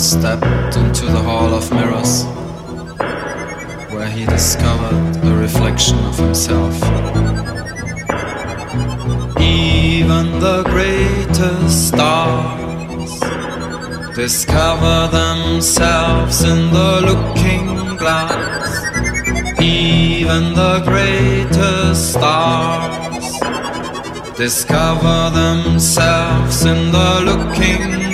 stepped into the hall of mirrors, where he discovered a reflection of himself. Even the greatest stars discover themselves in the looking glass. Even the greatest stars discover themselves in the looking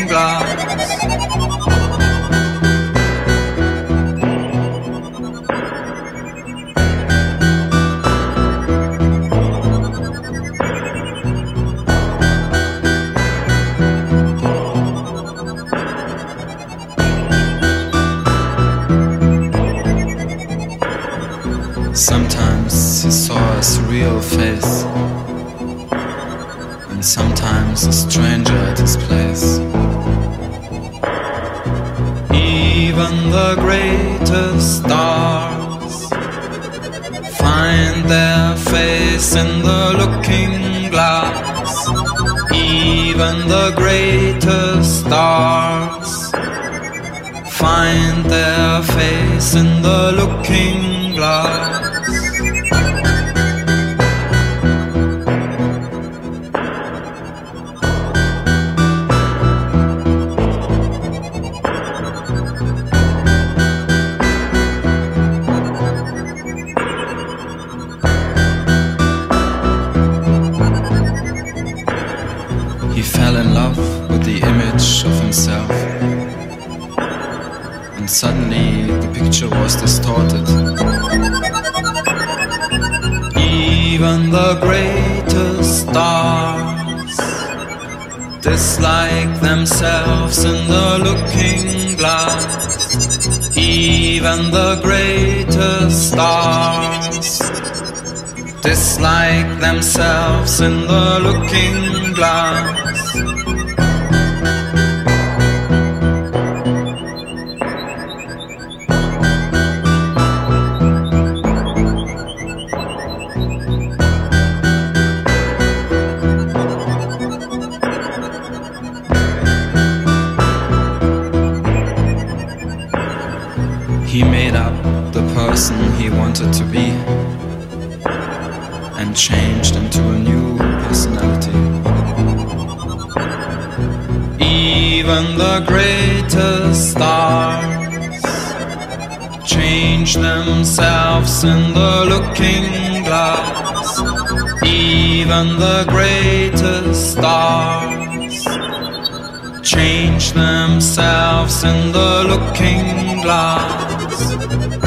in the looking glass. In the looking glass. Even the greatest stars change themselves in the looking glass.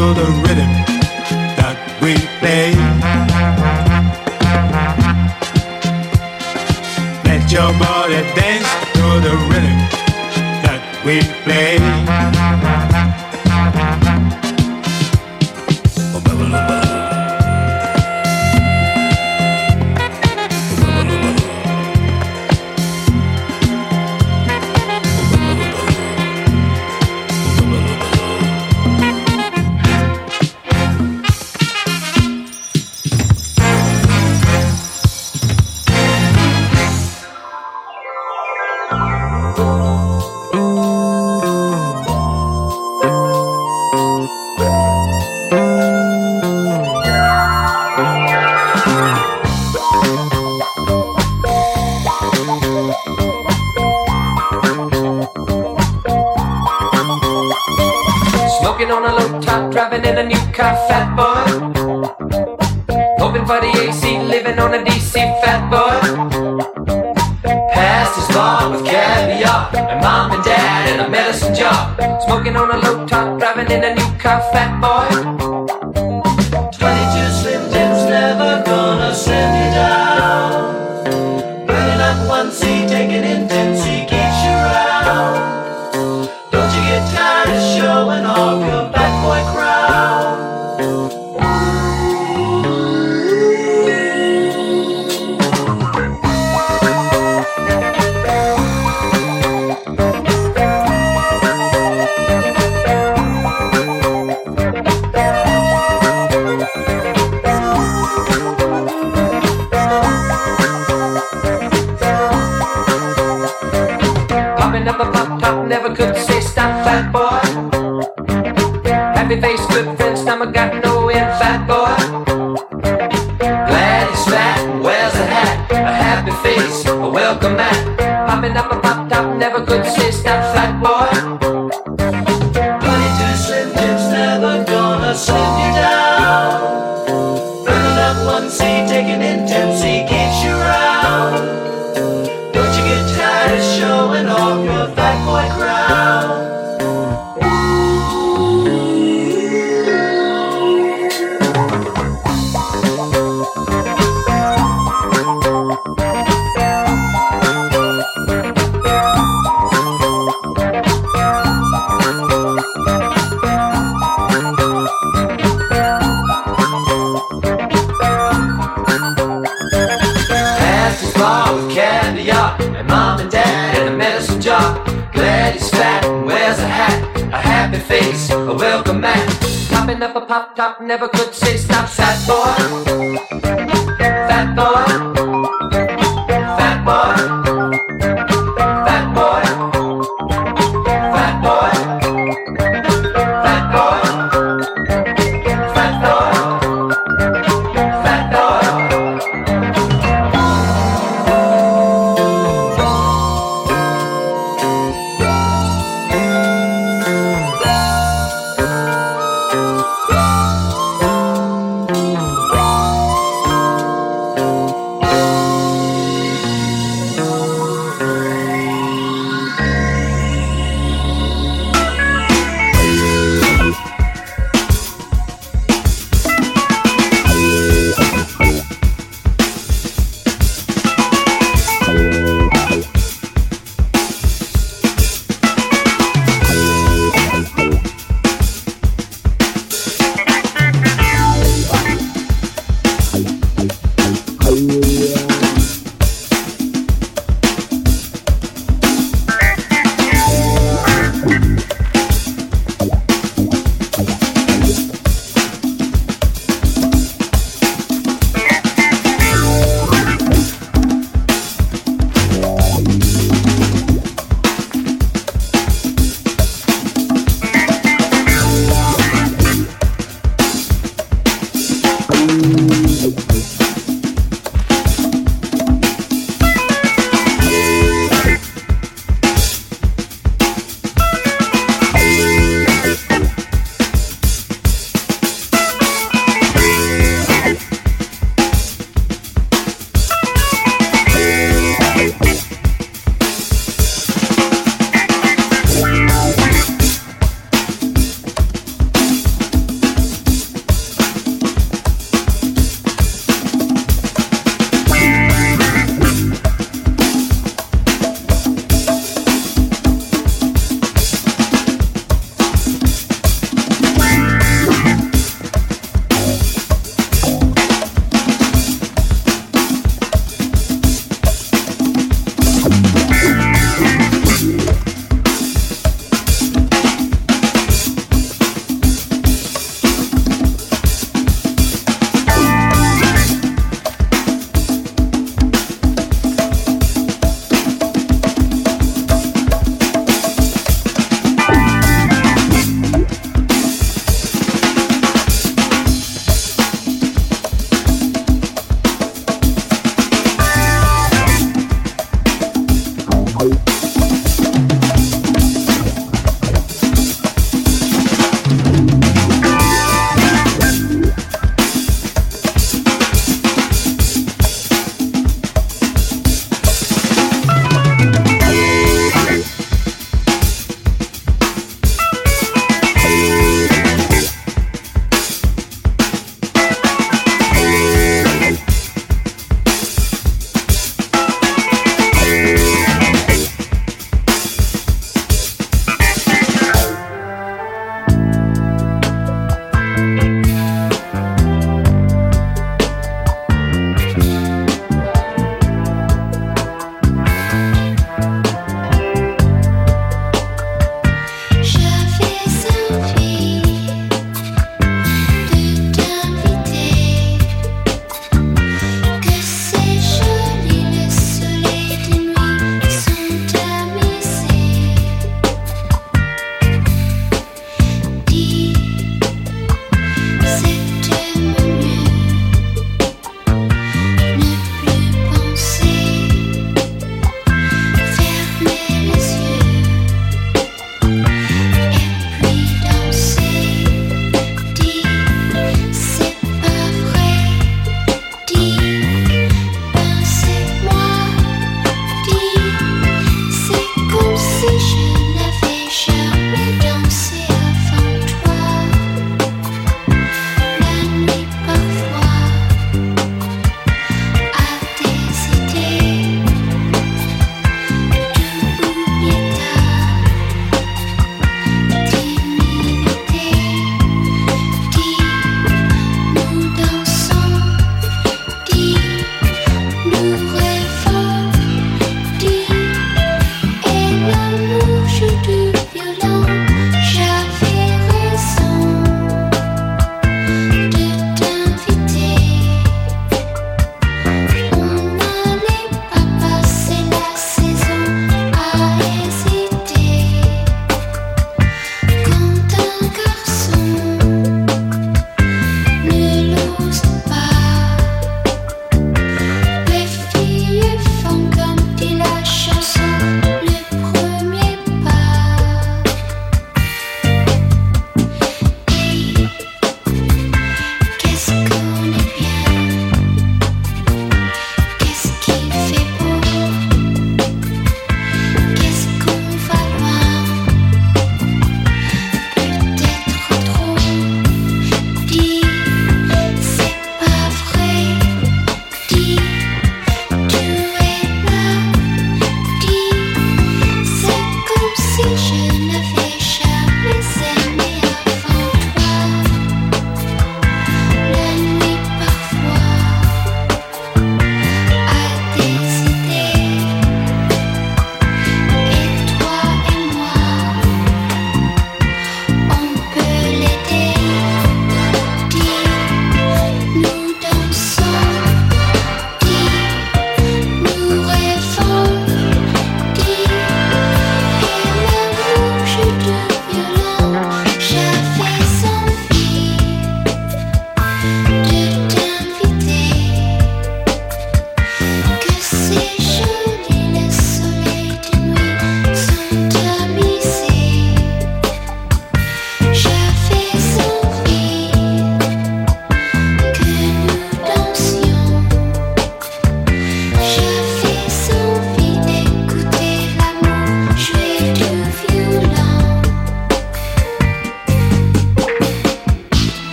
to the rhythm that we play. Let your body dance to the rhythm that we play.